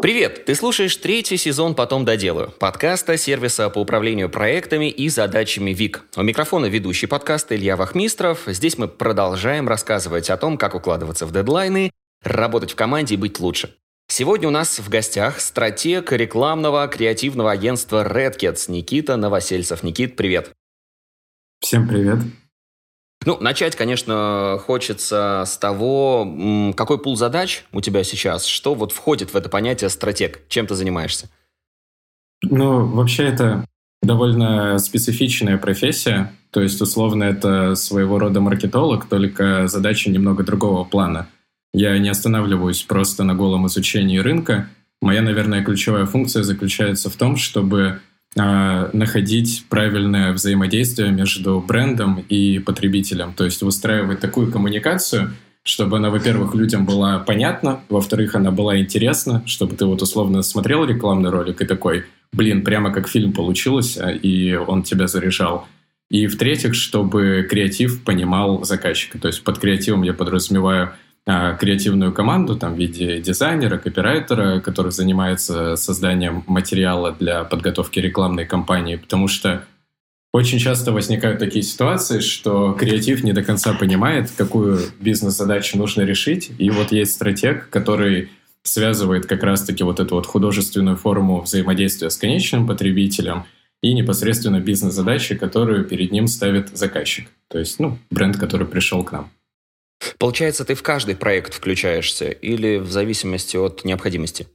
Привет! Ты слушаешь третий сезон «Потом доделаю» подкаста сервиса по управлению проектами и задачами ВИК. У микрофона ведущий подкаста Илья Вахмистров. Здесь мы продолжаем рассказывать о том, как укладываться в дедлайны, работать в команде и быть лучше. Сегодня у нас в гостях стратег рекламного креативного агентства Redcats Никита Новосельцев. Никит, привет! Всем привет! Ну, начать, конечно, хочется с того, какой пул задач у тебя сейчас, что вот входит в это понятие стратег, чем ты занимаешься? Ну, вообще это довольно специфичная профессия, то есть, условно, это своего рода маркетолог, только задача немного другого плана. Я не останавливаюсь просто на голом изучении рынка. Моя, наверное, ключевая функция заключается в том, чтобы находить правильное взаимодействие между брендом и потребителем. То есть выстраивать такую коммуникацию, чтобы она, во-первых, людям была понятна, во-вторых, она была интересна, чтобы ты вот условно смотрел рекламный ролик и такой, блин, прямо как фильм получилось, а, и он тебя заряжал. И в-третьих, чтобы креатив понимал заказчика. То есть под креативом я подразумеваю а, креативную команду там, в виде дизайнера, копирайтера, который занимается созданием материала для подготовки рекламной кампании, потому что очень часто возникают такие ситуации, что креатив не до конца понимает, какую бизнес-задачу нужно решить, и вот есть стратег, который связывает как раз-таки вот эту вот художественную форму взаимодействия с конечным потребителем и непосредственно бизнес-задачи, которую перед ним ставит заказчик, то есть ну, бренд, который пришел к нам. Получается, ты в каждый проект включаешься или в зависимости от необходимости?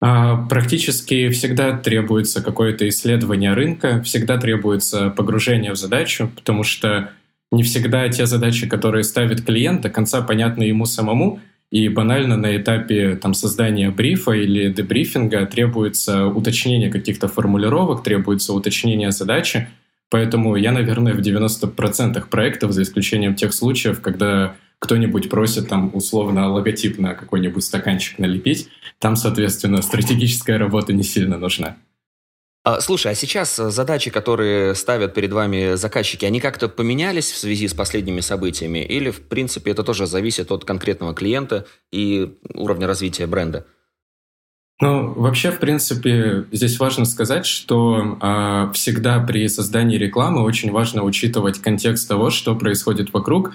А, практически всегда требуется какое-то исследование рынка, всегда требуется погружение в задачу, потому что не всегда те задачи, которые ставит клиент, до конца понятны ему самому, и банально на этапе там, создания брифа или дебрифинга требуется уточнение каких-то формулировок, требуется уточнение задачи, Поэтому я, наверное, в 90% проектов, за исключением тех случаев, когда кто-нибудь просит там условно логотип на какой-нибудь стаканчик налепить, там, соответственно, стратегическая работа не сильно нужна. А, слушай, а сейчас задачи, которые ставят перед вами заказчики, они как-то поменялись в связи с последними событиями? Или, в принципе, это тоже зависит от конкретного клиента и уровня развития бренда? Ну, вообще, в принципе, здесь важно сказать, что э, всегда при создании рекламы очень важно учитывать контекст того, что происходит вокруг.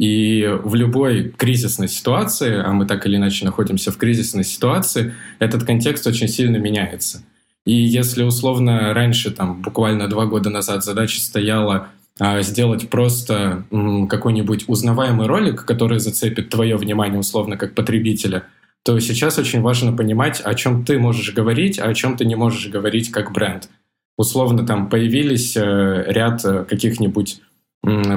И в любой кризисной ситуации, а мы так или иначе находимся в кризисной ситуации, этот контекст очень сильно меняется. И если условно раньше, там, буквально два года назад задача стояла а, сделать просто какой-нибудь узнаваемый ролик, который зацепит твое внимание условно как потребителя – то сейчас очень важно понимать, о чем ты можешь говорить, а о чем ты не можешь говорить как бренд. Условно там появились э, ряд э, каких-нибудь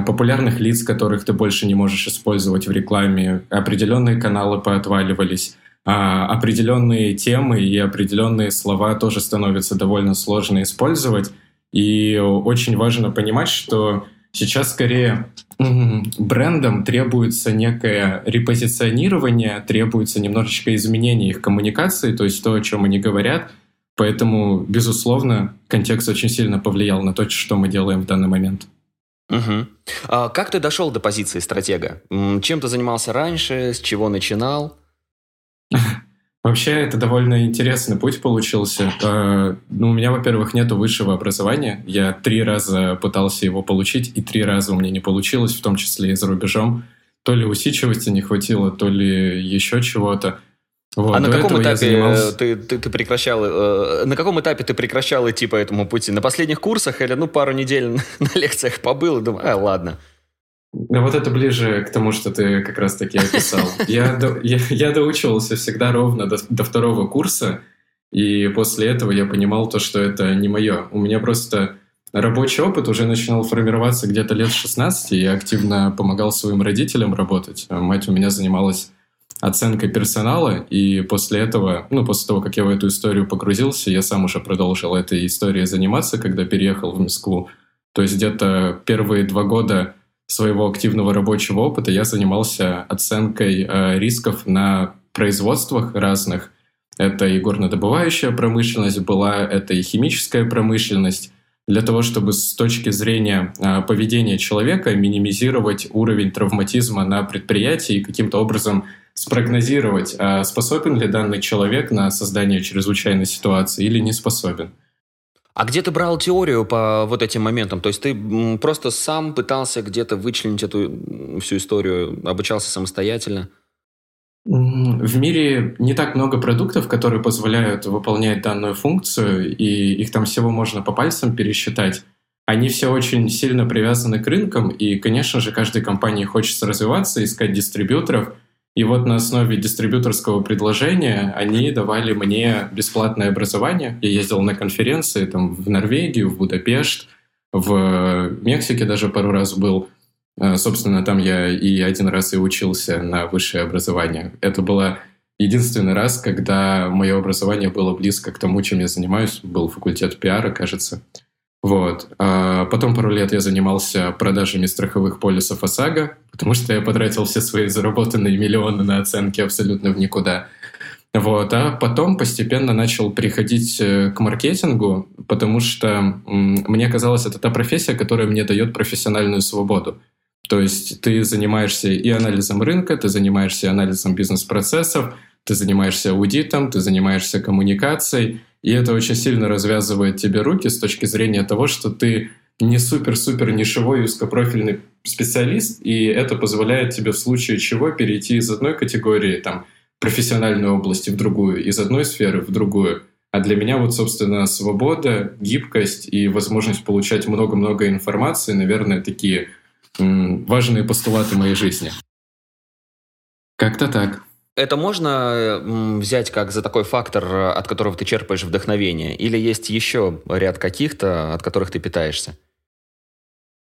популярных лиц, которых ты больше не можешь использовать в рекламе, определенные каналы поотваливались, а определенные темы и определенные слова тоже становятся довольно сложно использовать. И очень важно понимать, что Сейчас скорее брендам требуется некое репозиционирование, требуется немножечко изменение их коммуникации, то есть то, о чем они говорят. Поэтому, безусловно, контекст очень сильно повлиял на то, что мы делаем в данный момент. Угу. А как ты дошел до позиции стратега? Чем ты занимался раньше? С чего начинал? Вообще, это довольно интересный путь получился. Э, ну, у меня, во-первых, нет высшего образования. Я три раза пытался его получить, и три раза у меня не получилось, в том числе и за рубежом. То ли усидчивости не хватило, то ли еще чего-то. Вот, а на каком этапе занимался... ты, ты, ты прекращал, э, на каком этапе ты прекращал идти по этому пути? На последних курсах или ну пару недель на лекциях побыл и думал, а ладно. Ну, вот это ближе к тому, что ты как раз-таки описал. Я, до, я, я доучивался всегда ровно до, до второго курса, и после этого я понимал то, что это не мое. У меня просто рабочий опыт уже начинал формироваться где-то лет 16, и я активно помогал своим родителям работать. Мать у меня занималась оценкой персонала, и после этого, ну, после того, как я в эту историю погрузился, я сам уже продолжил этой историей заниматься, когда переехал в Москву. То есть где-то первые два года своего активного рабочего опыта я занимался оценкой э, рисков на производствах разных. Это и горнодобывающая промышленность была, это и химическая промышленность. для того, чтобы с точки зрения э, поведения человека минимизировать уровень травматизма на предприятии и каким-то образом спрогнозировать, а способен ли данный человек на создание чрезвычайной ситуации или не способен. А где ты брал теорию по вот этим моментам? То есть ты просто сам пытался где-то вычленить эту всю историю, обучался самостоятельно? В мире не так много продуктов, которые позволяют выполнять данную функцию, и их там всего можно по пальцам пересчитать. Они все очень сильно привязаны к рынкам, и, конечно же, каждой компании хочется развиваться, искать дистрибьюторов — и вот на основе дистрибьюторского предложения они давали мне бесплатное образование. Я ездил на конференции там, в Норвегию, в Будапешт, в Мексике даже пару раз был. Э, собственно, там я и один раз и учился на высшее образование. Это было единственный раз, когда мое образование было близко к тому, чем я занимаюсь. Был факультет пиара, кажется. Вот. А потом пару лет я занимался продажами страховых полисов ОСАГО, потому что я потратил все свои заработанные миллионы на оценки абсолютно в никуда. Вот. А потом постепенно начал приходить э, к маркетингу, потому что мне казалось, это та профессия, которая мне дает профессиональную свободу. То есть ты занимаешься и анализом рынка, ты занимаешься анализом бизнес-процессов, ты занимаешься аудитом, ты занимаешься коммуникацией, и это очень сильно развязывает тебе руки с точки зрения того, что ты не супер-супер нишевой узкопрофильный специалист, и это позволяет тебе в случае чего перейти из одной категории там, профессиональной области в другую, из одной сферы в другую. А для меня вот, собственно, свобода, гибкость и возможность получать много-много информации, наверное, такие важные постулаты моей жизни. Как-то так. Это можно взять как за такой фактор, от которого ты черпаешь вдохновение? Или есть еще ряд каких-то, от которых ты питаешься?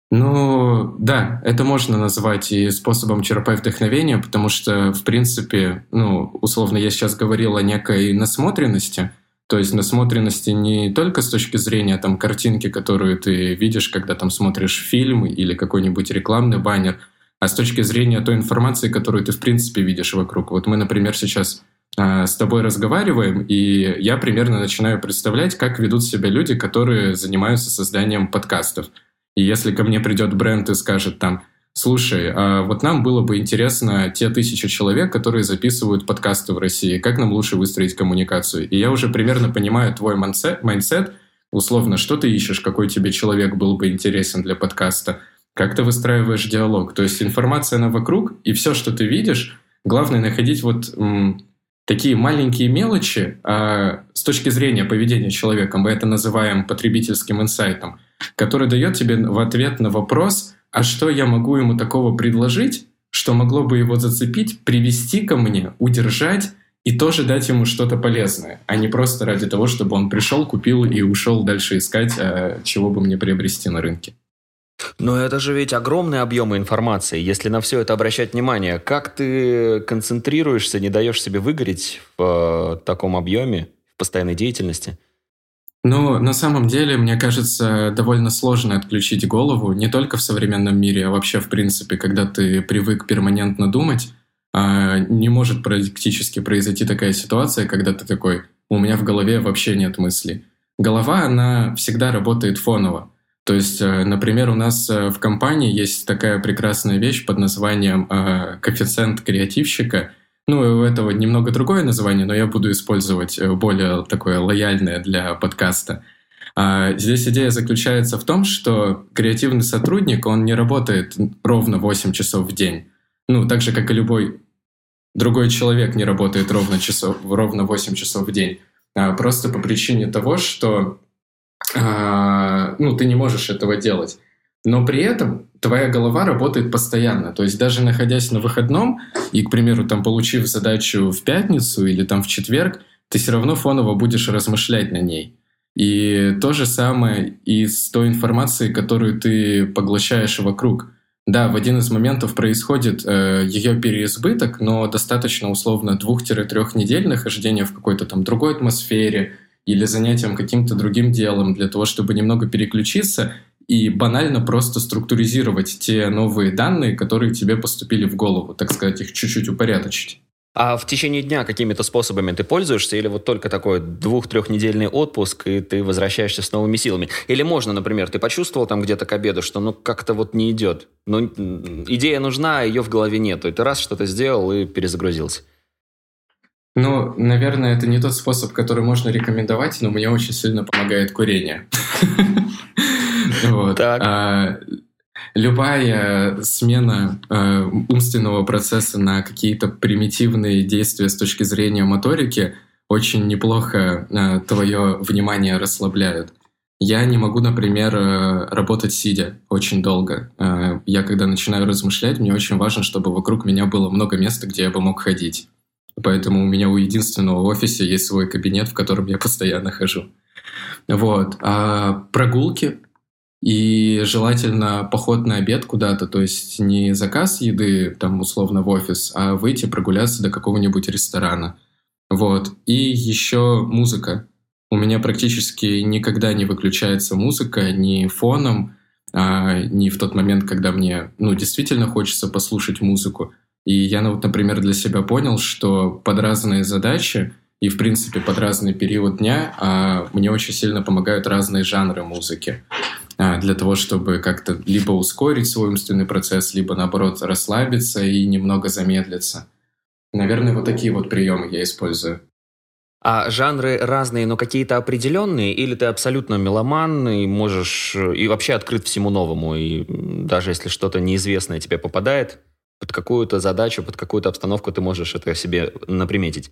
Ну, да, это можно назвать и способом черпать вдохновение, потому что, в принципе, ну, условно, я сейчас говорил о некой насмотренности, то есть насмотренности не только с точки зрения там картинки, которую ты видишь, когда там смотришь фильм или какой-нибудь рекламный баннер, а с точки зрения той информации, которую ты в принципе видишь вокруг. Вот мы, например, сейчас э, с тобой разговариваем, и я примерно начинаю представлять, как ведут себя люди, которые занимаются созданием подкастов. И если ко мне придет бренд и скажет там, слушай, а вот нам было бы интересно те тысячи человек, которые записывают подкасты в России, как нам лучше выстроить коммуникацию? И я уже примерно понимаю твой mindset, условно, что ты ищешь, какой тебе человек был бы интересен для подкаста – как ты выстраиваешь диалог. То есть информация, она вокруг, и все, что ты видишь, главное находить вот м, такие маленькие мелочи а, с точки зрения поведения человека, мы это называем потребительским инсайтом, который дает тебе в ответ на вопрос, а что я могу ему такого предложить, что могло бы его зацепить, привести ко мне, удержать и тоже дать ему что-то полезное, а не просто ради того, чтобы он пришел, купил и ушел дальше искать, а, чего бы мне приобрести на рынке. Но это же ведь огромные объемы информации. Если на все это обращать внимание, как ты концентрируешься, не даешь себе выгореть в э, таком объеме, в постоянной деятельности? Ну, на самом деле, мне кажется, довольно сложно отключить голову, не только в современном мире, а вообще, в принципе, когда ты привык перманентно думать, а не может практически произойти такая ситуация, когда ты такой, у меня в голове вообще нет мыслей. Голова, она всегда работает фоново. То есть, э, например, у нас э, в компании есть такая прекрасная вещь под названием э, коэффициент креативщика. Ну, у этого немного другое название, но я буду использовать более такое лояльное для подкаста. А здесь идея заключается в том, что креативный сотрудник, он не работает ровно 8 часов в день. Ну, так же, как и любой другой человек не работает ровно, часов, ровно 8 часов в день. А просто по причине того, что ну, ты не можешь этого делать. Но при этом твоя голова работает постоянно. То есть даже находясь на выходном и, к примеру, там получив задачу в пятницу или там в четверг, ты все равно фоново будешь размышлять на ней. И то же самое и с той информацией, которую ты поглощаешь вокруг. Да, в один из моментов происходит э, ее переизбыток, но достаточно условно двух-трех недель нахождения в какой-то там другой атмосфере, или занятием каким-то другим делом для того, чтобы немного переключиться и банально просто структуризировать те новые данные, которые тебе поступили в голову, так сказать, их чуть-чуть упорядочить. А в течение дня какими-то способами ты пользуешься? Или вот только такой двух-трехнедельный отпуск, и ты возвращаешься с новыми силами? Или можно, например, ты почувствовал там где-то к обеду, что ну как-то вот не идет? Ну, идея нужна, а ее в голове нету. И ты раз что-то сделал и перезагрузился. Ну, наверное, это не тот способ, который можно рекомендовать, но мне очень сильно помогает курение. А, любая смена э, умственного процесса на какие-то примитивные действия с точки зрения моторики очень неплохо э, твое внимание расслабляют. Я не могу, например, работать сидя очень долго. Я когда начинаю размышлять, мне очень важно, чтобы вокруг меня было много места, где я бы мог ходить. Поэтому у меня у единственного в офисе есть свой кабинет, в котором я постоянно хожу. Вот. А прогулки и желательно поход на обед куда-то, то есть не заказ еды там условно в офис, а выйти прогуляться до какого-нибудь ресторана. Вот. И еще музыка. У меня практически никогда не выключается музыка ни фоном, а, ни в тот момент, когда мне ну, действительно хочется послушать музыку. И я, ну, вот, например, для себя понял, что под разные задачи и, в принципе, под разный период дня а, мне очень сильно помогают разные жанры музыки. А, для того, чтобы как-то либо ускорить свой умственный процесс, либо, наоборот, расслабиться и немного замедлиться. Наверное, вот такие вот приемы я использую. А жанры разные, но какие-то определенные, или ты абсолютно меломан и можешь и вообще открыт всему новому, и даже если что-то неизвестное тебе попадает, под какую-то задачу, под какую-то обстановку ты можешь это себе наприметить?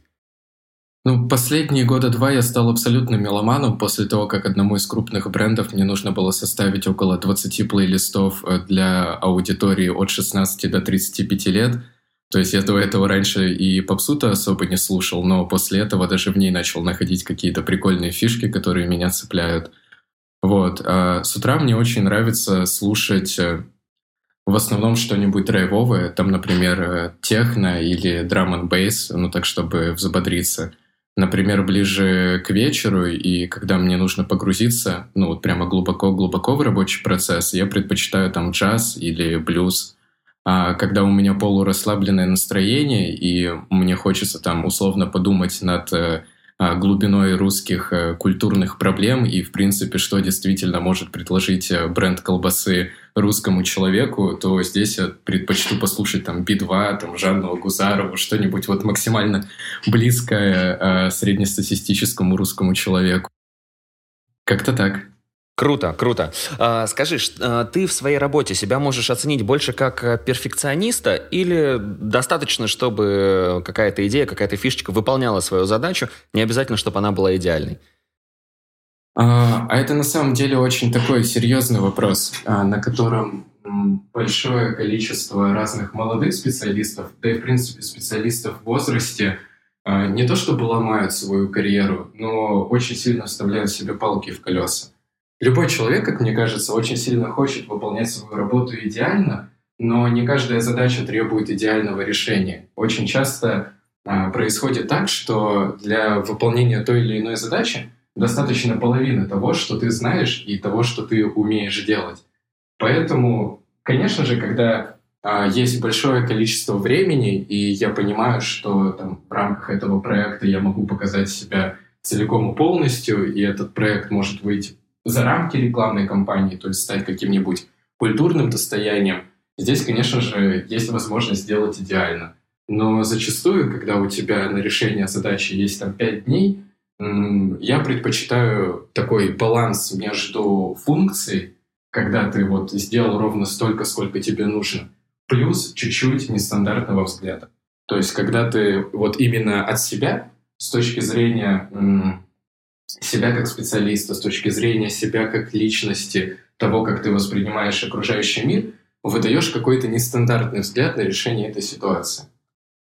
Ну, последние года два я стал абсолютно меломаном после того, как одному из крупных брендов мне нужно было составить около 20 плейлистов э, для аудитории от 16 до 35 лет. То есть я до этого раньше и попсу-то особо не слушал, но после этого даже в ней начал находить какие-то прикольные фишки, которые меня цепляют. Вот. А с утра мне очень нравится слушать э, в основном что-нибудь драйвовое, там, например, э, техно или драм н бейс, ну так, чтобы взбодриться – например, ближе к вечеру, и когда мне нужно погрузиться, ну, вот прямо глубоко-глубоко в рабочий процесс, я предпочитаю там джаз или блюз. А когда у меня полурасслабленное настроение, и мне хочется там условно подумать над э, глубиной русских э, культурных проблем и, в принципе, что действительно может предложить э, бренд колбасы русскому человеку, то здесь я предпочту послушать там Би-2, там Жанну Гузарову, что-нибудь вот максимально близкое э, среднестатистическому русскому человеку. Как-то так. Круто, круто. А, скажи, а, ты в своей работе себя можешь оценить больше как э, перфекциониста или достаточно, чтобы какая-то идея, какая-то фишечка выполняла свою задачу, не обязательно, чтобы она была идеальной? А, а это на самом деле очень такой серьезный вопрос, на котором большое количество разных молодых специалистов, да и в принципе специалистов в возрасте, не то чтобы ломают свою карьеру, но очень сильно вставляют себе палки в колеса. Любой человек, как мне кажется, очень сильно хочет выполнять свою работу идеально, но не каждая задача требует идеального решения. Очень часто а, происходит так, что для выполнения той или иной задачи достаточно половины того, что ты знаешь и того, что ты умеешь делать. Поэтому, конечно же, когда а, есть большое количество времени, и я понимаю, что там, в рамках этого проекта я могу показать себя целиком и полностью, и этот проект может выйти за рамки рекламной кампании, то есть стать каким-нибудь культурным достоянием, здесь, конечно же, есть возможность сделать идеально. Но зачастую, когда у тебя на решение задачи есть там 5 дней, я предпочитаю такой баланс между функцией, когда ты вот сделал ровно столько, сколько тебе нужно, плюс чуть-чуть нестандартного взгляда. То есть, когда ты вот именно от себя, с точки зрения себя как специалиста, с точки зрения себя как личности, того, как ты воспринимаешь окружающий мир, выдаешь какой-то нестандартный взгляд на решение этой ситуации.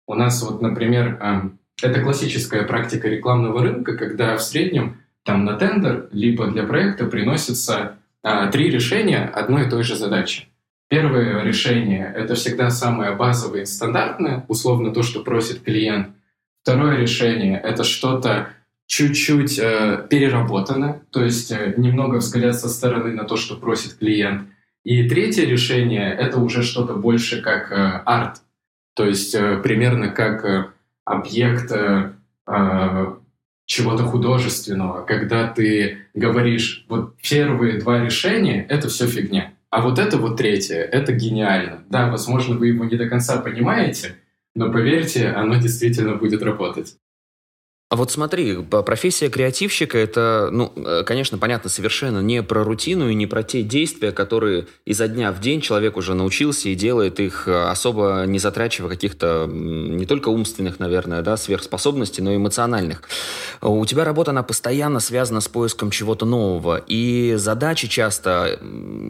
У нас вот, например, это классическая практика рекламного рынка, когда в среднем там на тендер либо для проекта приносятся а, три решения одной и той же задачи. Первое решение — это всегда самое базовое и стандартное, условно то, что просит клиент. Второе решение — это что-то чуть-чуть э, переработано, то есть э, немного взгляд со стороны на то, что просит клиент. И третье решение — это уже что-то больше как э, арт, то есть э, примерно как э, объект э, э, чего-то художественного, когда ты говоришь, вот первые два решения — это все фигня, а вот это вот третье — это гениально. Да, возможно, вы его не до конца понимаете, но поверьте, оно действительно будет работать. Вот смотри, профессия креативщика это, ну, э, конечно, понятно, совершенно не про рутину и не про те действия, которые изо дня в день человек уже научился и делает их э, особо не затрачивая каких-то не только умственных, наверное, да, сверхспособностей, но и эмоциональных. У тебя работа, она постоянно связана с поиском чего-то нового, и задачи часто,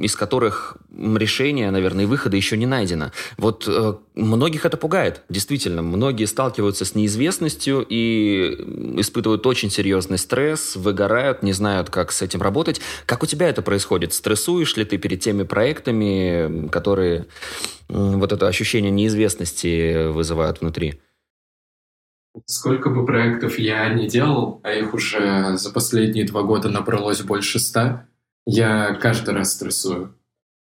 из которых решения, наверное, и выхода еще не найдено. Вот э, многих это пугает, действительно. Многие сталкиваются с неизвестностью и испытывают очень серьезный стресс, выгорают, не знают, как с этим работать. Как у тебя это происходит? Стрессуешь ли ты перед теми проектами, которые вот это ощущение неизвестности вызывают внутри? Сколько бы проектов я не делал, а их уже за последние два года набралось больше ста, я каждый раз стрессую.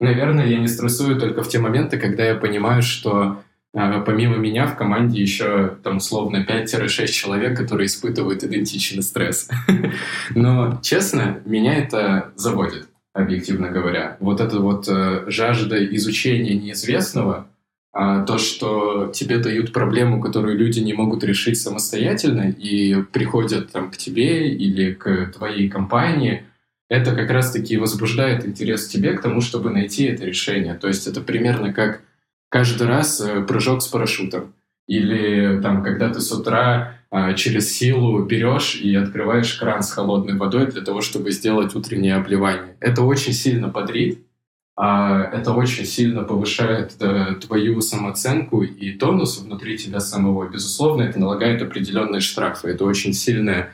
Наверное, я не стрессую только в те моменты, когда я понимаю, что помимо меня в команде еще там условно 5-6 человек, которые испытывают идентичный стресс. Но, честно, меня это заводит, объективно говоря. Вот эта вот э, жажда изучения неизвестного, а то, что тебе дают проблему, которую люди не могут решить самостоятельно, и приходят там к тебе или к твоей компании, это как раз-таки возбуждает интерес тебе к тому, чтобы найти это решение. То есть это примерно как каждый раз э, прыжок с парашютом. Или там, когда ты с утра а, через силу берешь и открываешь кран с холодной водой для того, чтобы сделать утреннее обливание. Это очень сильно бодрит, а это очень сильно повышает да, твою самооценку и тонус внутри тебя самого. Безусловно, это налагает определенные штрафы. Это очень сильная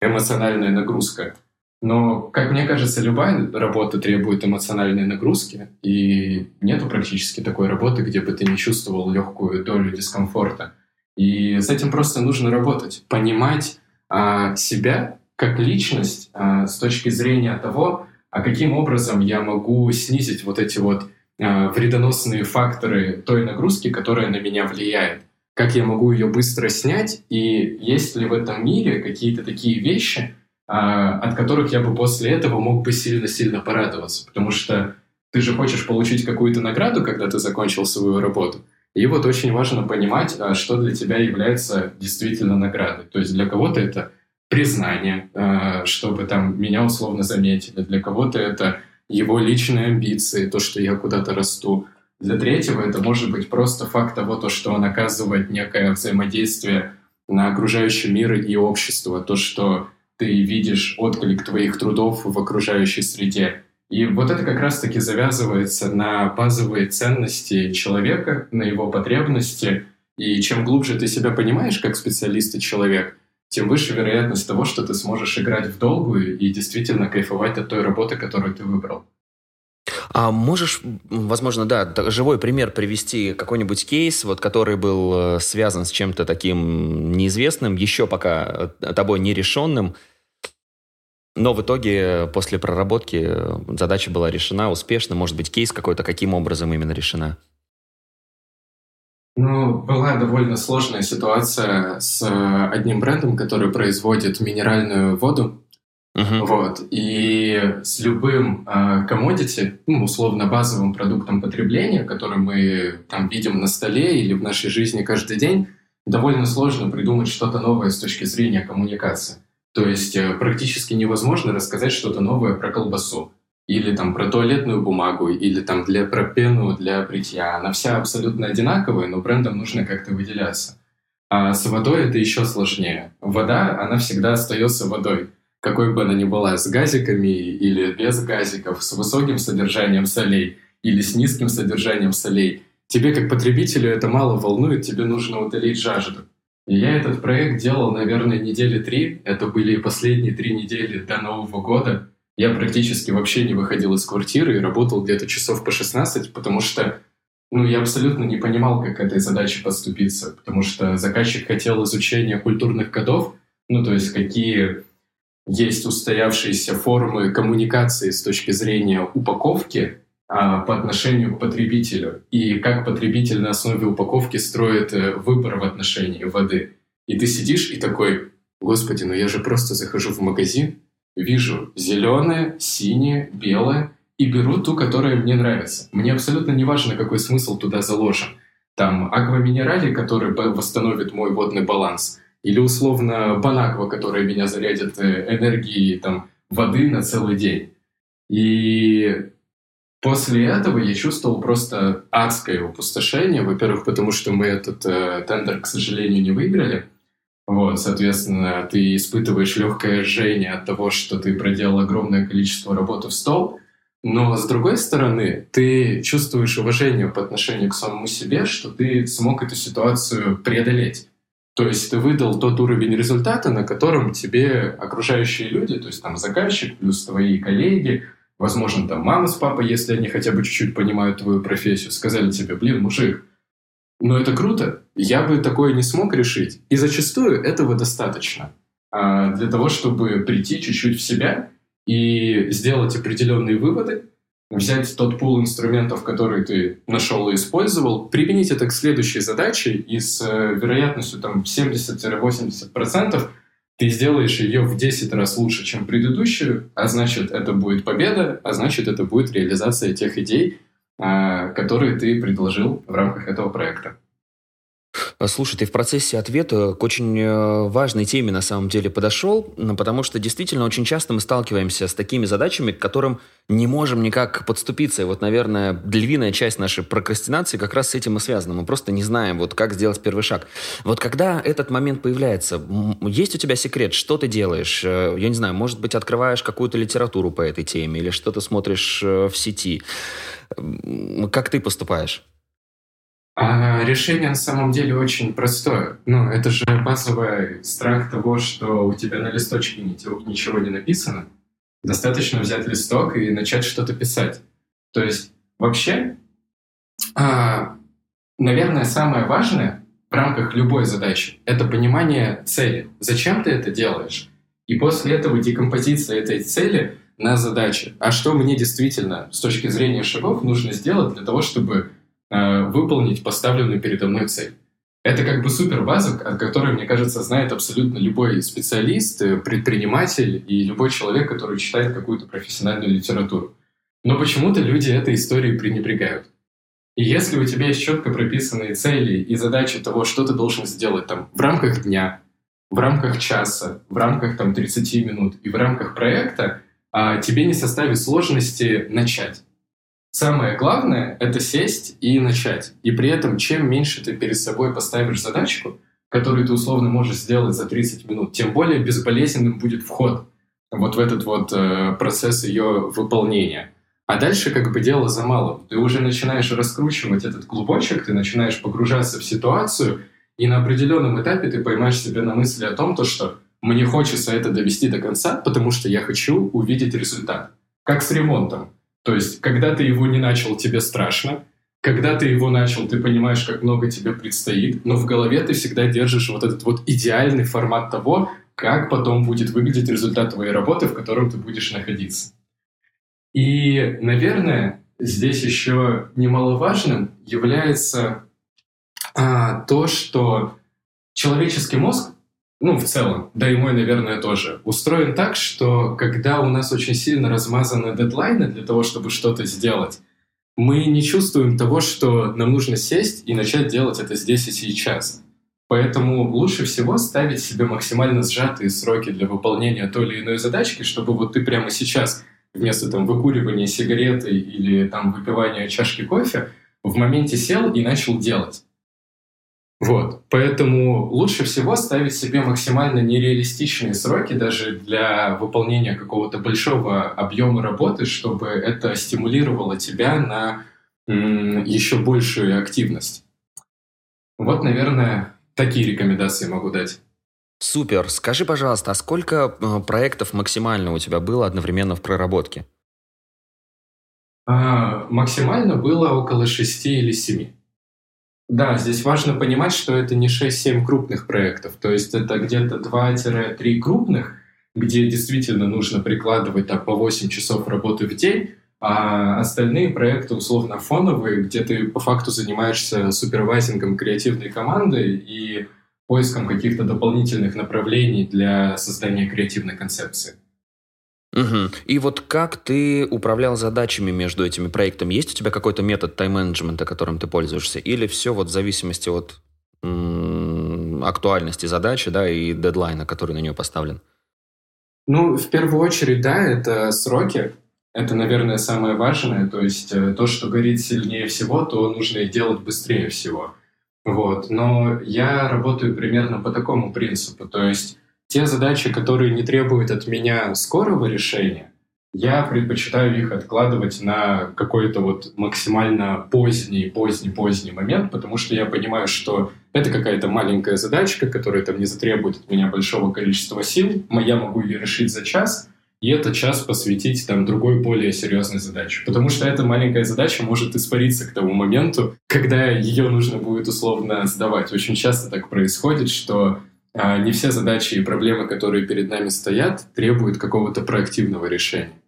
эмоциональная нагрузка. Но, как мне кажется, любая работа требует эмоциональной нагрузки, и нету практически такой работы, где бы ты не чувствовал легкую долю дискомфорта. И с этим просто нужно работать, понимать а, себя как личность а, с точки зрения того, а каким образом я могу снизить вот эти вот а, вредоносные факторы той нагрузки, которая на меня влияет. Как я могу ее быстро снять, и есть ли в этом мире какие-то такие вещи, от которых я бы после этого мог бы сильно-сильно порадоваться. Потому что ты же хочешь получить какую-то награду, когда ты закончил свою работу. И вот очень важно понимать, а, что для тебя является действительно наградой. То есть для кого-то это признание, а, чтобы там меня условно заметили. Для кого-то это его личные амбиции, то, что я куда-то расту. Для третьего это может быть просто факт того, то, что он оказывает некое взаимодействие на окружающий мир и общество, то, что ты видишь отклик твоих трудов в окружающей среде. И вот это как раз-таки завязывается на базовые ценности человека, на его потребности. И чем глубже ты себя понимаешь как специалист и человек, тем выше вероятность того, что ты сможешь играть в долгую и действительно кайфовать от той работы, которую ты выбрал. А можешь, возможно, да, живой пример привести, какой-нибудь кейс, вот, который был э, связан с чем-то таким неизвестным, еще пока э, тобой нерешенным, но в итоге после проработки э, задача была решена успешно. Может быть, кейс какой-то, каким образом именно решена? Ну, была довольно сложная ситуация с одним брендом, который производит минеральную воду. Uh-huh. Вот. И с любым коммодити, э, ну, условно базовым продуктом потребления, который мы там видим на столе или в нашей жизни каждый день, довольно сложно придумать что-то новое с точки зрения коммуникации. То есть э, практически невозможно рассказать что-то новое про колбасу или там про туалетную бумагу, или там для, про пену для бритья. Она вся абсолютно одинаковая, но брендам нужно как-то выделяться. А с водой это еще сложнее. Вода, она всегда остается водой. Какой бы она ни была, с газиками или без газиков, с высоким содержанием солей или с низким содержанием солей. Тебе как потребителю это мало волнует, тебе нужно утолить жажду. Я этот проект делал, наверное, недели три. Это были последние три недели до Нового года. Я практически вообще не выходил из квартиры и работал где-то часов по 16, потому что ну, я абсолютно не понимал, как к этой задаче подступиться, потому что заказчик хотел изучения культурных кодов, ну, то есть какие есть устоявшиеся формы коммуникации с точки зрения упаковки, по отношению к потребителю и как потребитель на основе упаковки строит э, выбор в отношении воды. И ты сидишь и такой, господи, ну я же просто захожу в магазин, вижу зеленое, синее, белое, и беру ту, которая мне нравится. Мне абсолютно не важно, какой смысл туда заложен. Там акваминерали, который восстановит мой водный баланс, или условно банаква, которая меня зарядит э, энергией там, воды на целый день. И после этого я чувствовал просто адское опустошение. Во-первых, потому что мы этот э, тендер, к сожалению, не выиграли. Вот, соответственно, ты испытываешь легкое жжение от того, что ты проделал огромное количество работы в стол. Но с другой стороны, ты чувствуешь уважение по отношению к самому себе, что ты смог эту ситуацию преодолеть. То есть ты выдал тот уровень результата, на котором тебе окружающие люди, то есть там заказчик плюс твои коллеги, возможно, там мама с папой, если они хотя бы чуть-чуть понимают твою профессию, сказали тебе, блин, мужик, но это круто, я бы такое не смог решить. И зачастую этого достаточно а, для того, чтобы прийти чуть-чуть в себя и сделать определенные выводы, взять тот пул инструментов, который ты нашел и использовал, применить это к следующей задаче, и с э, вероятностью там 70-80% ты сделаешь ее в 10 раз лучше, чем предыдущую, а значит, это будет победа, а значит, это будет реализация тех идей, а, которые ты предложил в рамках этого проекта. А, слушай, ты в процессе ответа к очень э, важной теме на самом деле подошел, потому что действительно очень часто мы сталкиваемся с такими задачами, к которым не можем никак подступиться. И вот, наверное, львиная часть нашей прокрастинации как раз с этим и связана. Мы просто не знаем, вот как сделать первый шаг. Вот когда этот момент появляется, есть у тебя секрет, что ты делаешь? Э, я не знаю, может быть, открываешь какую-то литературу по этой теме или что-то смотришь э, в сети. Как ты поступаешь? А решение на самом деле очень простое. Ну, это же базовый страх того, что у тебя на листочке ничего не написано. Достаточно взять листок и начать что-то писать. То есть вообще, а, наверное, самое важное в рамках любой задачи – это понимание цели. Зачем ты это делаешь? И после этого декомпозиция этой цели на задачи. А что мне действительно с точки зрения шагов нужно сделать для того, чтобы Э, выполнить поставленную передо мной цель. Это как бы супер база, от которой, мне кажется, знает абсолютно любой специалист, э, предприниматель и любой человек, который читает какую-то профессиональную литературу. Но почему-то люди этой историей пренебрегают. И если у тебя есть четко прописанные цели и задачи того, что ты должен сделать там в рамках дня, в рамках часа, в рамках там 30 минут и в рамках проекта, а тебе не составит сложности начать. Самое главное — это сесть и начать. И при этом, чем меньше ты перед собой поставишь задачку, которую ты условно можешь сделать за 30 минут, тем более безболезненным будет вход вот в этот вот э, процесс ее выполнения. А дальше как бы дело за малым. Ты уже начинаешь раскручивать этот клубочек, ты начинаешь погружаться в ситуацию, и на определенном этапе ты поймаешь себя на мысли о том, то, что мне хочется это довести до конца, потому что я хочу увидеть результат. Как с ремонтом. То есть, когда ты его не начал, тебе страшно. Когда ты его начал, ты понимаешь, как много тебе предстоит, но в голове ты всегда держишь вот этот вот идеальный формат того, как потом будет выглядеть результат твоей работы, в котором ты будешь находиться. И, наверное, здесь еще немаловажным является а, то, что человеческий мозг ну, в целом, да и мой, наверное, тоже, устроен так, что когда у нас очень сильно размазаны дедлайны для того, чтобы что-то сделать, мы не чувствуем того, что нам нужно сесть и начать делать это здесь и сейчас. Поэтому лучше всего ставить себе максимально сжатые сроки для выполнения той или иной задачки, чтобы вот ты прямо сейчас вместо там выкуривания сигареты или там выпивания чашки кофе в моменте сел и начал делать. Вот. Поэтому лучше всего ставить себе максимально нереалистичные сроки даже для выполнения какого-то большого объема работы, чтобы это стимулировало тебя на еще большую активность. Вот, наверное, такие рекомендации могу дать. Супер. Скажи, пожалуйста, а сколько э, проектов максимально у тебя было одновременно в проработке? А, максимально было около шести или семи. Да, здесь важно понимать, что это не 6-7 крупных проектов, то есть это где-то 2-3 крупных, где действительно нужно прикладывать так по 8 часов работы в день, а остальные проекты условно фоновые, где ты по факту занимаешься супервайзингом креативной команды и поиском каких-то дополнительных направлений для создания креативной концепции. Угу. И вот как ты управлял задачами между этими проектами? Есть у тебя какой-то метод тайм-менеджмента, которым ты пользуешься? Или все вот в зависимости от м- актуальности задачи да, и дедлайна, который на нее поставлен? Ну, в первую очередь, да, это сроки. Это, наверное, самое важное. То есть э, то, что горит сильнее всего, то нужно делать быстрее всего. Вот. Но я работаю примерно по такому принципу. То есть те задачи, которые не требуют от меня скорого решения, я предпочитаю их откладывать на какой-то вот максимально поздний, поздний, поздний момент, потому что я понимаю, что это какая-то маленькая задачка, которая там не затребует от меня большого количества сил, я могу ее решить за час, и этот час посвятить там другой более серьезной задаче. Потому что эта маленькая задача может испариться к тому моменту, когда ее нужно будет условно сдавать. Очень часто так происходит, что не все задачи и проблемы, которые перед нами стоят, требуют какого-то проактивного решения.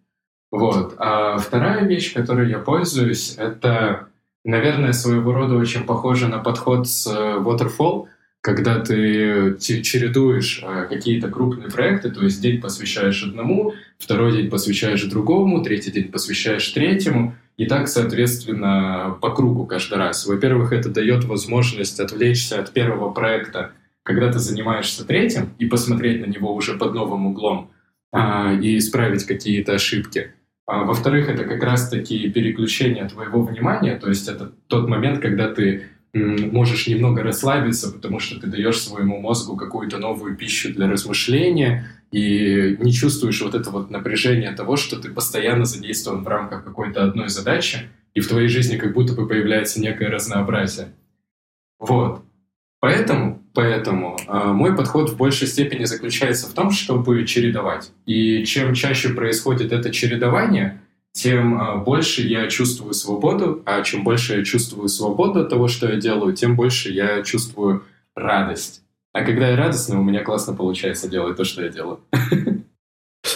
Вот. А вторая вещь, которой я пользуюсь, это, наверное, своего рода очень похоже на подход с э, Waterfall, когда ты чередуешь э, какие-то крупные проекты, то есть день посвящаешь одному, второй день посвящаешь другому, третий день посвящаешь третьему, и так, соответственно, по кругу каждый раз. Во-первых, это дает возможность отвлечься от первого проекта когда ты занимаешься третьим, и посмотреть на него уже под новым углом а, и исправить какие-то ошибки. А, во-вторых, это как раз-таки переключение твоего внимания, то есть это тот момент, когда ты можешь немного расслабиться, потому что ты даешь своему мозгу какую-то новую пищу для размышления и не чувствуешь вот это вот напряжение того, что ты постоянно задействован в рамках какой-то одной задачи, и в твоей жизни как будто бы появляется некое разнообразие. Вот. Поэтому, поэтому э, мой подход в большей степени заключается в том, чтобы чередовать. И чем чаще происходит это чередование, тем э, больше я чувствую свободу, а чем больше я чувствую свободу от того, что я делаю, тем больше я чувствую радость. А когда я радостный, у меня классно получается делать то, что я делаю.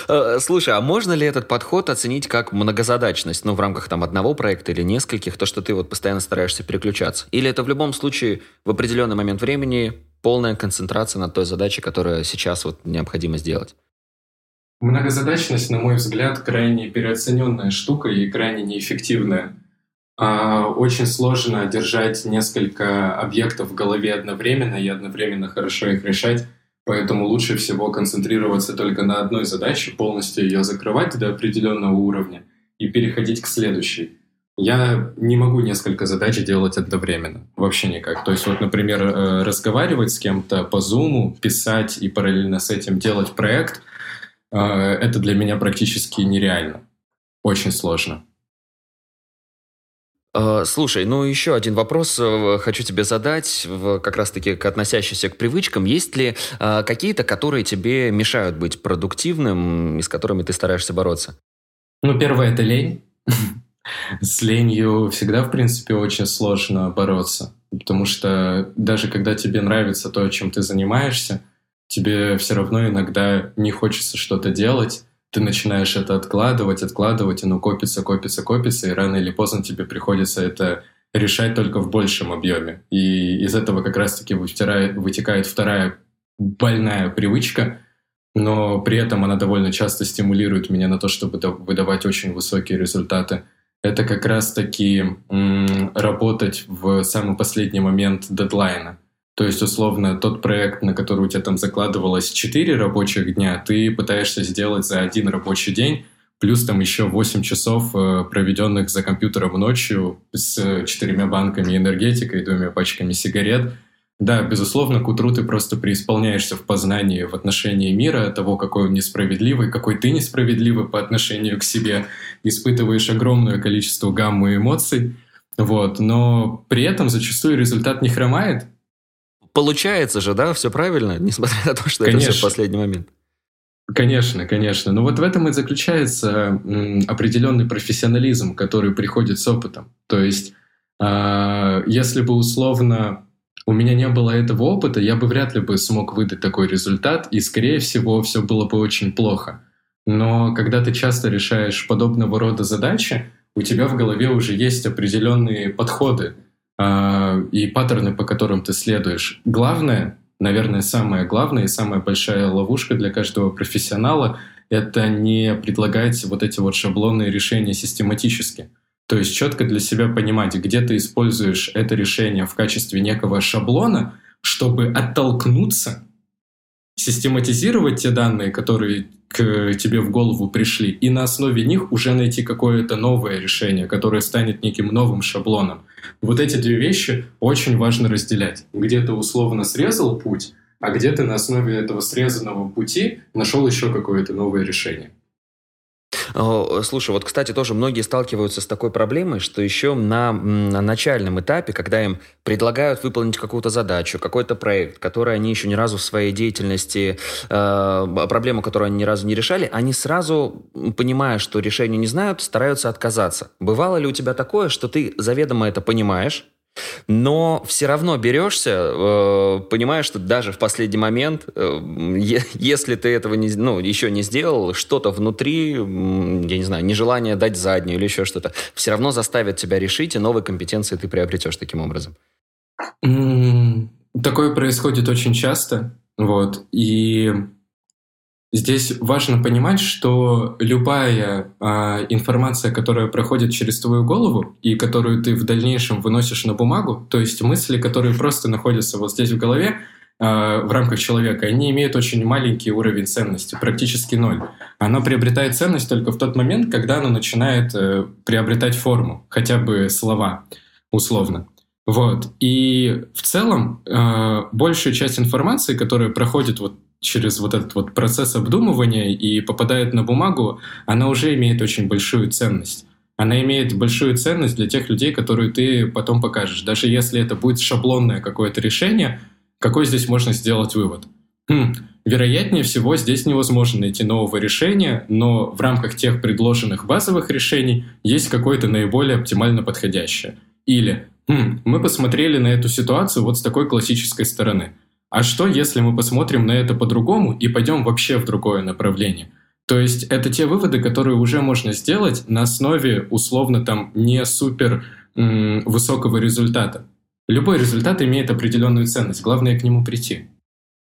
Э, слушай, а можно ли этот подход оценить как многозадачность, ну, в рамках там одного проекта или нескольких, то, что ты вот постоянно стараешься переключаться? Или это в любом случае в определенный момент времени полная концентрация на той задаче, которая сейчас вот необходимо сделать? Многозадачность, на мой взгляд, крайне переоцененная штука и крайне неэффективная. А, очень сложно держать несколько объектов в голове одновременно и одновременно хорошо их решать. Поэтому лучше всего концентрироваться только на одной задаче, полностью ее закрывать до определенного уровня и переходить к следующей. Я не могу несколько задач делать одновременно. Вообще никак. То есть вот, например, э, разговаривать с кем-то по Zoom, писать и параллельно с этим делать проект, э, это для меня практически нереально. Очень сложно. Э, слушай, ну еще один вопрос хочу тебе задать, как раз-таки относящийся к привычкам. Есть ли какие-то, которые тебе мешают быть продуктивным и с которыми ты стараешься бороться? Ну, первое – это лень. С ленью всегда, в принципе, очень сложно бороться, потому что даже когда тебе нравится то, чем ты занимаешься, тебе все равно иногда не хочется что-то делать, ты начинаешь это откладывать, откладывать, оно копится, копится, копится, и рано или поздно тебе приходится это решать только в большем объеме. И из этого как раз-таки вытекает вторая больная привычка, но при этом она довольно часто стимулирует меня на то, чтобы выдавать очень высокие результаты. Это как раз-таки работать в самый последний момент дедлайна. То есть, условно, тот проект, на который у тебя там закладывалось 4 рабочих дня, ты пытаешься сделать за один рабочий день, плюс там еще 8 часов, э, проведенных за компьютером ночью с четырьмя банками энергетика и двумя пачками сигарет. Да, безусловно, к утру ты просто преисполняешься в познании в отношении мира, того, какой он несправедливый, какой ты несправедливый по отношению к себе, испытываешь огромное количество гаммы эмоций, вот, но при этом зачастую результат не хромает, Получается же, да, все правильно, несмотря на то, что конечно. это все в последний момент. Конечно, конечно. Но вот в этом и заключается определенный профессионализм, который приходит с опытом. То есть, э, если бы условно у меня не было этого опыта, я бы вряд ли бы смог выдать такой результат, и, скорее всего, все было бы очень плохо. Но когда ты часто решаешь подобного рода задачи, у тебя в голове уже есть определенные подходы, а, и паттерны, по которым ты следуешь. Главное наверное, самое главное и самая большая ловушка для каждого профессионала — это не предлагать вот эти вот шаблонные решения систематически. То есть четко для себя понимать, где ты используешь это решение в качестве некого шаблона, чтобы оттолкнуться, систематизировать те данные, которые к тебе в голову пришли, и на основе них уже найти какое-то новое решение, которое станет неким новым шаблоном. Вот эти две вещи очень важно разделять. Где ты условно срезал путь, а где ты на основе этого срезанного пути нашел еще какое-то новое решение. Слушай, вот, кстати, тоже многие сталкиваются с такой проблемой, что еще на, на начальном этапе, когда им предлагают выполнить какую-то задачу, какой-то проект, который они еще ни разу в своей деятельности, э, проблему, которую они ни разу не решали, они сразу, понимая, что решения не знают, стараются отказаться. Бывало ли у тебя такое, что ты заведомо это понимаешь, но все равно берешься, э, понимаешь, что даже в последний момент, э, если ты этого не, ну, еще не сделал, что-то внутри, я не знаю, нежелание дать заднюю или еще что-то, все равно заставит тебя решить, и новые компетенции ты приобретешь таким образом. Такое происходит очень часто, вот, и Здесь важно понимать, что любая а, информация, которая проходит через твою голову и которую ты в дальнейшем выносишь на бумагу, то есть мысли, которые просто находятся вот здесь в голове, а, в рамках человека, они имеют очень маленький уровень ценности, практически ноль. Оно приобретает ценность только в тот момент, когда оно начинает э, приобретать форму, хотя бы слова, условно. Вот. И в целом э, большая часть информации, которая проходит вот через вот этот вот процесс обдумывания и попадает на бумагу, она уже имеет очень большую ценность. Она имеет большую ценность для тех людей, которые ты потом покажешь. Даже если это будет шаблонное какое-то решение, какой здесь можно сделать вывод? Хм, вероятнее всего, здесь невозможно найти нового решения, но в рамках тех предложенных базовых решений есть какое-то наиболее оптимально подходящее. Или хм, мы посмотрели на эту ситуацию вот с такой классической стороны – а что, если мы посмотрим на это по-другому и пойдем вообще в другое направление? То есть это те выводы, которые уже можно сделать на основе условно там не супер м, высокого результата. Любой результат имеет определенную ценность, главное к нему прийти.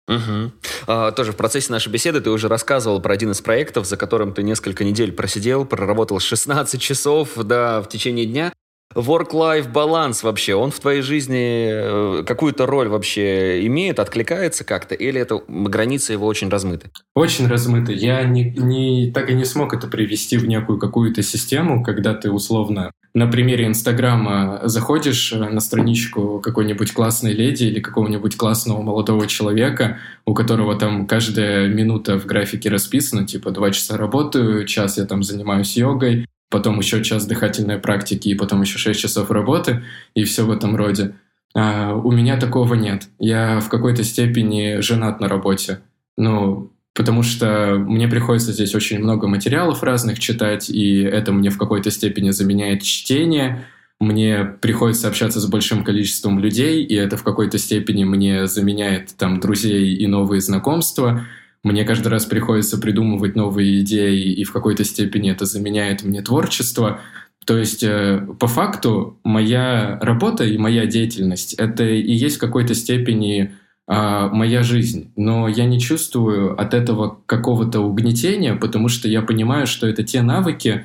Угу. А, тоже в процессе нашей беседы ты уже рассказывал про один из проектов, за которым ты несколько недель просидел, проработал 16 часов да, в течение дня. Work-life баланс вообще, он в твоей жизни э, какую-то роль вообще имеет, откликается как-то, или это границы его очень размыты? Очень размыты. Я не, не, так и не смог это привести в некую какую-то систему, когда ты условно на примере Инстаграма заходишь э, на страничку какой-нибудь классной леди или какого-нибудь классного молодого человека, у которого там каждая минута в графике расписана, типа два часа работаю, час я там занимаюсь йогой, потом еще час дыхательной практики, и потом еще 6 часов работы, и все в этом роде. А у меня такого нет. Я в какой-то степени женат на работе. Ну, потому что мне приходится здесь очень много материалов разных читать, и это мне в какой-то степени заменяет чтение. Мне приходится общаться с большим количеством людей, и это в какой-то степени мне заменяет там друзей и новые знакомства. Мне каждый раз приходится придумывать новые идеи, и в какой-то степени это заменяет мне творчество. То есть, э, по факту, моя работа и моя деятельность — это и есть в какой-то степени а, моя жизнь. Но я не чувствую от этого какого-то угнетения, потому что я понимаю, что это те навыки,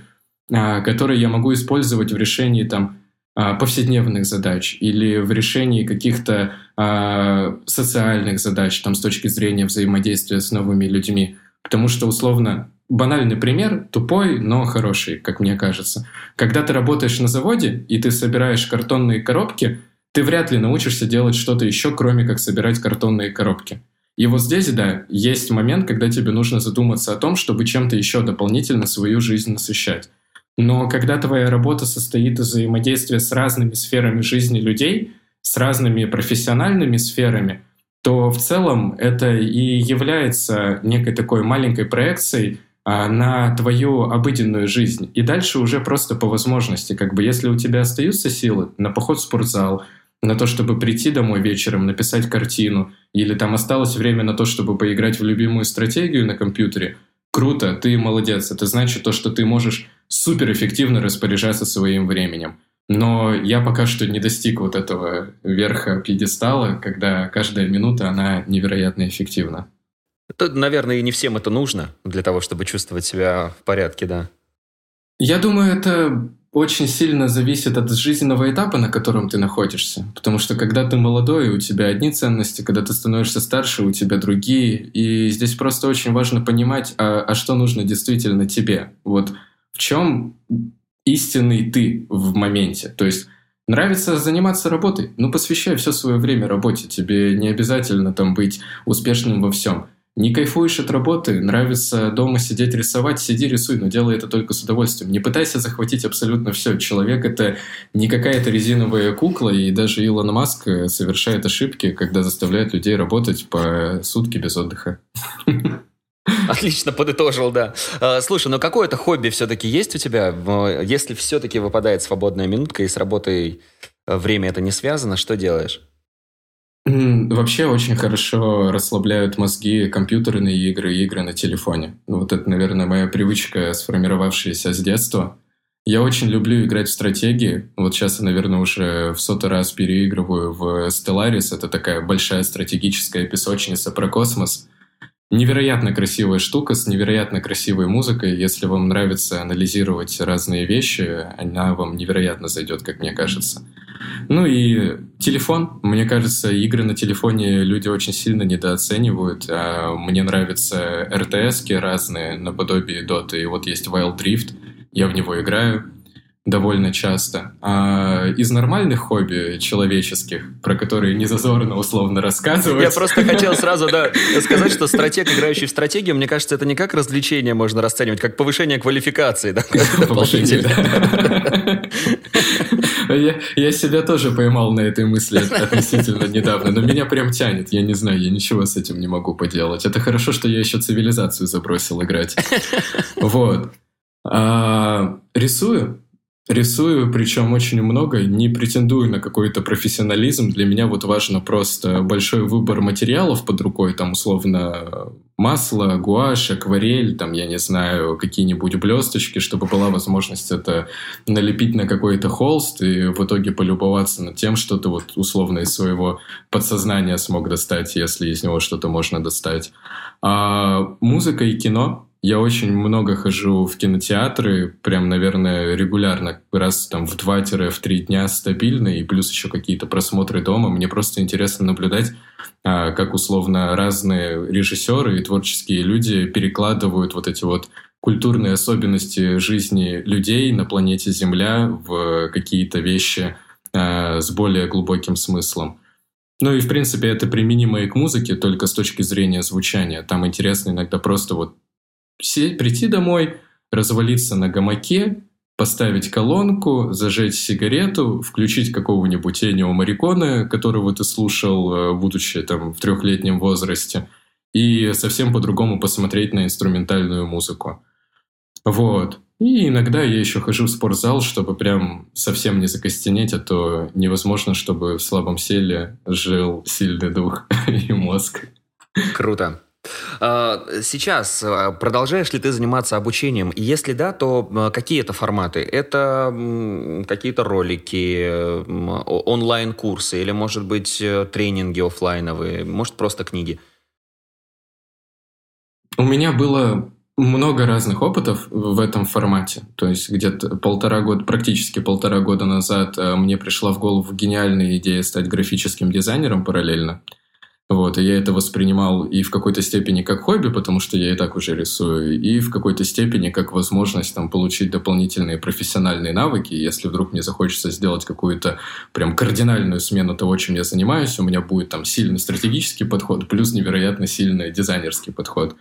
а, которые я могу использовать в решении там, повседневных задач или в решении каких-то а, социальных задач там, с точки зрения взаимодействия с новыми людьми. Потому что, условно, банальный пример, тупой, но хороший, как мне кажется. Когда ты работаешь на заводе и ты собираешь картонные коробки, ты вряд ли научишься делать что-то еще, кроме как собирать картонные коробки. И вот здесь, да, есть момент, когда тебе нужно задуматься о том, чтобы чем-то еще дополнительно свою жизнь насыщать. Но когда твоя работа состоит из взаимодействия с разными сферами жизни людей, с разными профессиональными сферами, то в целом это и является некой такой маленькой проекцией а, на твою обыденную жизнь. И дальше уже просто по возможности, как бы если у тебя остаются силы на поход в спортзал, на то, чтобы прийти домой вечером, написать картину, или там осталось время на то, чтобы поиграть в любимую стратегию на компьютере, круто, ты молодец. Это значит то, что ты можешь суперэффективно распоряжаться своим временем. Но я пока что не достиг вот этого верха пьедестала, когда каждая минута, она невероятно эффективна. Тут, наверное, и не всем это нужно для того, чтобы чувствовать себя в порядке, да. Я думаю, это очень сильно зависит от жизненного этапа, на котором ты находишься. Потому что когда ты молодой, у тебя одни ценности, когда ты становишься старше, у тебя другие. И здесь просто очень важно понимать, а, а что нужно действительно тебе. Вот в чем истинный ты в моменте. То есть Нравится заниматься работой? Ну, посвящай все свое время работе. Тебе не обязательно там быть успешным во всем. Не кайфуешь от работы, нравится дома сидеть рисовать, сиди рисуй, но делай это только с удовольствием. Не пытайся захватить абсолютно все. Человек — это не какая-то резиновая кукла, и даже Илон Маск совершает ошибки, когда заставляет людей работать по сутки без отдыха. Отлично подытожил, да. А, слушай, ну какое-то хобби все-таки есть у тебя? Если все-таки выпадает свободная минутка и с работой время это не связано, что делаешь? Вообще очень хорошо расслабляют мозги компьютерные игры и игры на телефоне. Вот это, наверное, моя привычка, сформировавшаяся с детства. Я очень люблю играть в стратегии. Вот сейчас я, наверное, уже в сотый раз переигрываю в Stellaris. Это такая большая стратегическая песочница про космос. Невероятно красивая штука с невероятно красивой музыкой. Если вам нравится анализировать разные вещи, она вам невероятно зайдет, как мне кажется. Ну и телефон. Мне кажется, игры на телефоне люди очень сильно недооценивают. А мне нравятся RTS разные, наподобие Dota. И вот есть Wild Rift. Я в него играю довольно часто. А из нормальных хобби человеческих, про которые не зазорно условно рассказывать... Я просто хотел сразу да, сказать, что стратег, играющий в стратегию, мне кажется, это не как развлечение можно расценивать, как повышение квалификации. Да? Повышение, да. Я, я себя тоже поймал на этой мысли относительно недавно, но меня прям тянет, я не знаю, я ничего с этим не могу поделать. Это хорошо, что я еще цивилизацию забросил играть. Вот. А, рисую. Рисую, причем очень много, не претендую на какой-то профессионализм. Для меня вот важно просто большой выбор материалов под рукой, там условно масло, гуашь, акварель, там, я не знаю, какие-нибудь блесточки, чтобы была возможность это налепить на какой-то холст и в итоге полюбоваться над тем, что ты вот условно из своего подсознания смог достать, если из него что-то можно достать. А музыка и кино я очень много хожу в кинотеатры, прям, наверное, регулярно, раз там в 2-3 дня стабильно, и плюс еще какие-то просмотры дома. Мне просто интересно наблюдать, а, как условно разные режиссеры и творческие люди перекладывают вот эти вот культурные особенности жизни людей на планете Земля в какие-то вещи а, с более глубоким смыслом. Ну и, в принципе, это применимо и к музыке, только с точки зрения звучания. Там интересно иногда просто вот прийти домой, развалиться на гамаке, поставить колонку, зажечь сигарету, включить какого-нибудь Энио Мариконе, которого ты слушал, э, будучи там в трехлетнем возрасте, и совсем по-другому посмотреть на инструментальную музыку. Вот. И иногда я еще хожу в спортзал, чтобы прям совсем не закостенеть, а то невозможно, чтобы в слабом селе жил сильный дух и мозг. Круто. А, сейчас а, продолжаешь ли ты заниматься обучением? И если да, то какие это форматы? Это какие-то ролики, онлайн-курсы или, может быть, э, тренинги офлайновые, может, просто книги? У меня было много разных опытов в этом формате. То есть где-то полтора года, практически полтора года назад э, мне пришла в голову гениальная идея стать графическим дизайнером параллельно. Вот, и я это воспринимал и в какой-то степени как хобби, потому что я и так уже рисую, и в какой-то степени как возможность там получить дополнительные профессиональные навыки. Если вдруг мне захочется сделать какую-то прям кардинальную смену того, чем я занимаюсь, у меня будет там сильный стратегический подход, плюс невероятно сильный дизайнерский подход.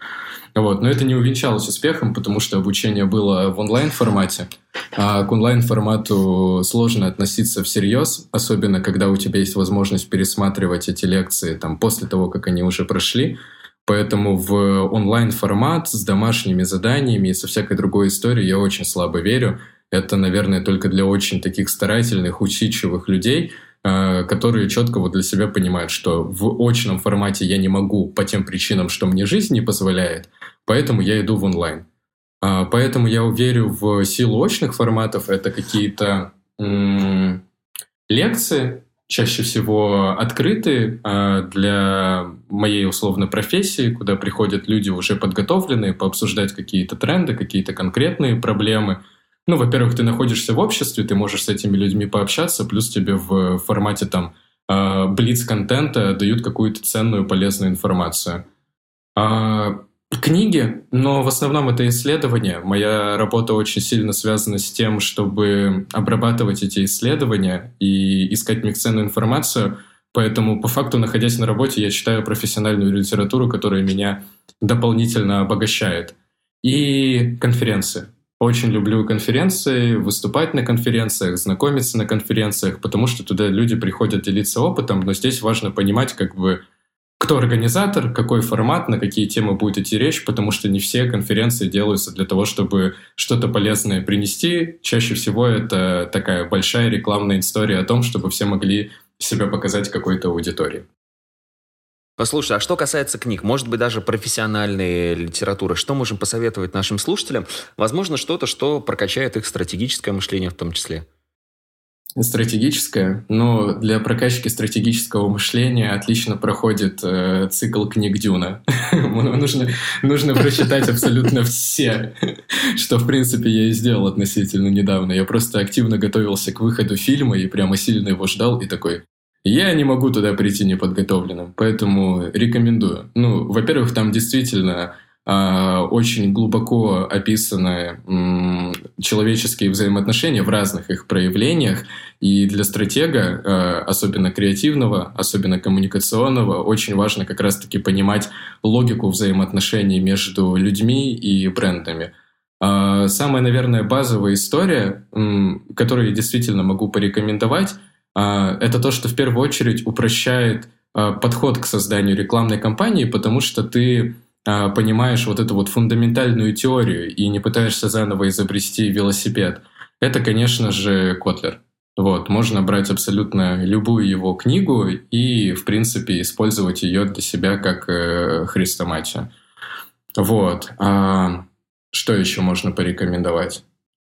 Вот, но это не увенчалось успехом, потому что обучение было в онлайн-формате, а к онлайн-формату сложно относиться всерьез, особенно когда у тебя есть возможность пересматривать эти лекции там, после того, как они уже прошли. Поэтому в онлайн-формат с домашними заданиями и со всякой другой историей я очень слабо верю. Это, наверное, только для очень таких старательных, усидчивых людей, а, которые четко вот для себя понимают, что в очном формате я не могу по тем причинам, что мне жизнь не позволяет, поэтому я иду в онлайн. А, поэтому я верю в силу очных форматов. Это какие-то лекции, чаще всего открыты а, для моей условно профессии, куда приходят люди уже подготовленные, пообсуждать какие-то тренды, какие-то конкретные проблемы. Ну, во-первых, ты находишься в обществе, ты можешь с этими людьми пообщаться, плюс тебе в формате там а, блиц-контента дают какую-то ценную, полезную информацию. Книги, но в основном это исследования. Моя работа очень сильно связана с тем, чтобы обрабатывать эти исследования и искать в информацию. Поэтому, по факту, находясь на работе, я читаю профессиональную литературу, которая меня дополнительно обогащает. И конференции. Очень люблю конференции, выступать на конференциях, знакомиться на конференциях, потому что туда люди приходят делиться опытом, но здесь важно понимать, как бы, кто организатор, какой формат, на какие темы будет идти речь, потому что не все конференции делаются для того, чтобы что-то полезное принести. Чаще всего это такая большая рекламная история о том, чтобы все могли себя показать какой-то аудитории. Послушай, а что касается книг, может быть, даже профессиональной литературы, что можем посоветовать нашим слушателям? Возможно, что-то, что прокачает их стратегическое мышление в том числе. Стратегическое. Но для прокачки стратегического мышления отлично проходит э, цикл книг Дюна. нужно, нужно прочитать абсолютно все, что, в принципе, я и сделал относительно недавно. Я просто активно готовился к выходу фильма и прямо сильно его ждал и такой, я не могу туда прийти неподготовленным, поэтому рекомендую. Ну, во-первых, там действительно очень глубоко описаны человеческие взаимоотношения в разных их проявлениях. И для стратега, а, особенно креативного, особенно коммуникационного, очень важно как раз-таки понимать логику взаимоотношений между людьми и брендами. А, самая, наверное, базовая история, которую я действительно могу порекомендовать, это то, что в первую очередь упрощает подход к созданию рекламной кампании, потому что ты а, понимаешь вот эту вот фундаментальную теорию и не пытаешься заново изобрести велосипед, это, конечно же, Котлер. Вот, можно брать абсолютно любую его книгу и, в принципе, использовать ее для себя как э, хрестоматию. Вот. А что еще можно порекомендовать?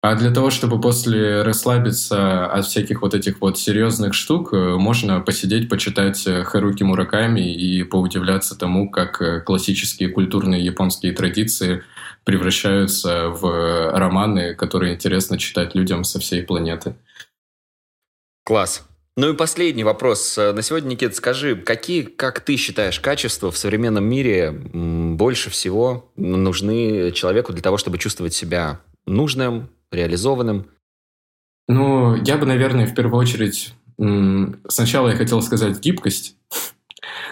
А для того, чтобы после расслабиться от всяких вот этих вот серьезных штук, э, можно посидеть, почитать э, Харуки Мураками и поудивляться тому, как э, классические культурные японские традиции превращаются в романы, которые интересно читать людям со всей планеты. Класс. Ну и последний вопрос. На сегодня, Никит, скажи, какие, как ты считаешь, качества в современном мире больше всего нужны человеку для того, чтобы чувствовать себя нужным, реализованным? Ну, я бы, наверное, в первую очередь... Сначала я хотел сказать гибкость,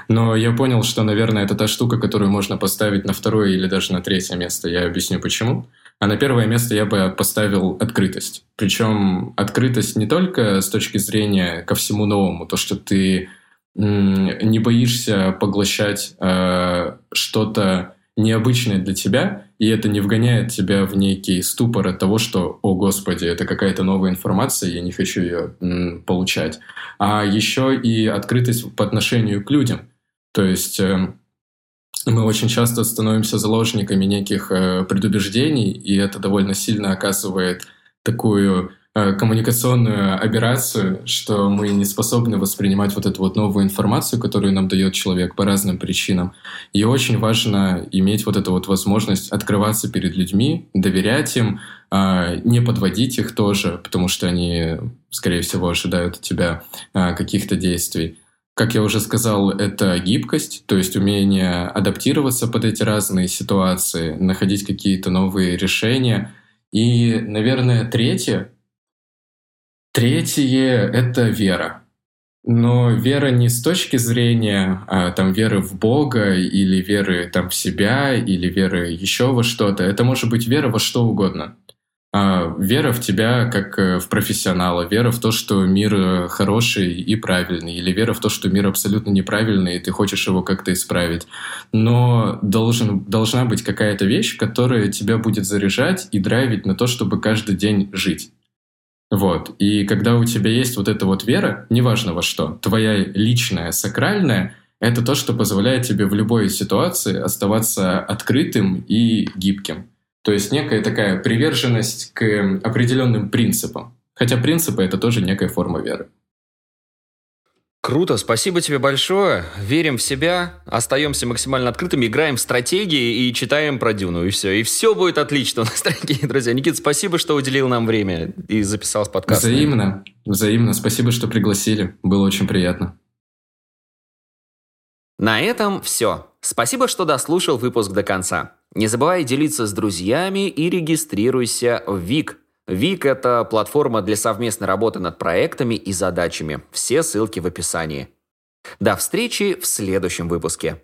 но я понял, что, наверное, это та штука, которую можно поставить на второе или даже на третье место. Я объясню почему. А на первое место я бы поставил открытость. Причем открытость не только с точки зрения ко всему новому, то, что ты не боишься поглощать э, что-то необычное для тебя, и это не вгоняет тебя в некий ступор от того, что, о господи, это какая-то новая информация, я не хочу ее м, получать. А еще и открытость по отношению к людям. То есть э, мы очень часто становимся заложниками неких э, предубеждений, и это довольно сильно оказывает такую коммуникационную операцию, что мы не способны воспринимать вот эту вот новую информацию, которую нам дает человек по разным причинам. И очень важно иметь вот эту вот возможность открываться перед людьми, доверять им, а, не подводить их тоже, потому что они, скорее всего, ожидают от тебя а, каких-то действий. Как я уже сказал, это гибкость, то есть умение адаптироваться под эти разные ситуации, находить какие-то новые решения. И, наверное, третье Третье — это вера. Но вера не с точки зрения а, там веры в Бога или веры там в себя или веры еще во что-то. Это может быть вера во что угодно. А, вера в тебя как э, в профессионала, вера в то, что мир э, хороший и правильный, или вера в то, что мир абсолютно неправильный, и ты хочешь его как-то исправить. Но должен, должна быть какая-то вещь, которая тебя будет заряжать и драйвить на то, чтобы каждый день жить. Вот. И когда у тебя есть вот эта вот вера, неважно во что, твоя личная, сакральная, это то, что позволяет тебе в любой ситуации оставаться открытым и гибким. То есть некая такая приверженность к определенным принципам. Хотя принципы — это тоже некая форма веры. Круто, спасибо тебе большое. Верим в себя, остаемся максимально открытыми, играем в стратегии и читаем про Дюну, и все. И все будет отлично у нас, дорогие друзья. Никит, спасибо, что уделил нам время и записал с подкастом. Взаимно, взаимно. Спасибо, что пригласили. Было очень приятно. На этом все. Спасибо, что дослушал выпуск до конца. Не забывай делиться с друзьями и регистрируйся в ВИК – Вик – это платформа для совместной работы над проектами и задачами. Все ссылки в описании. До встречи в следующем выпуске.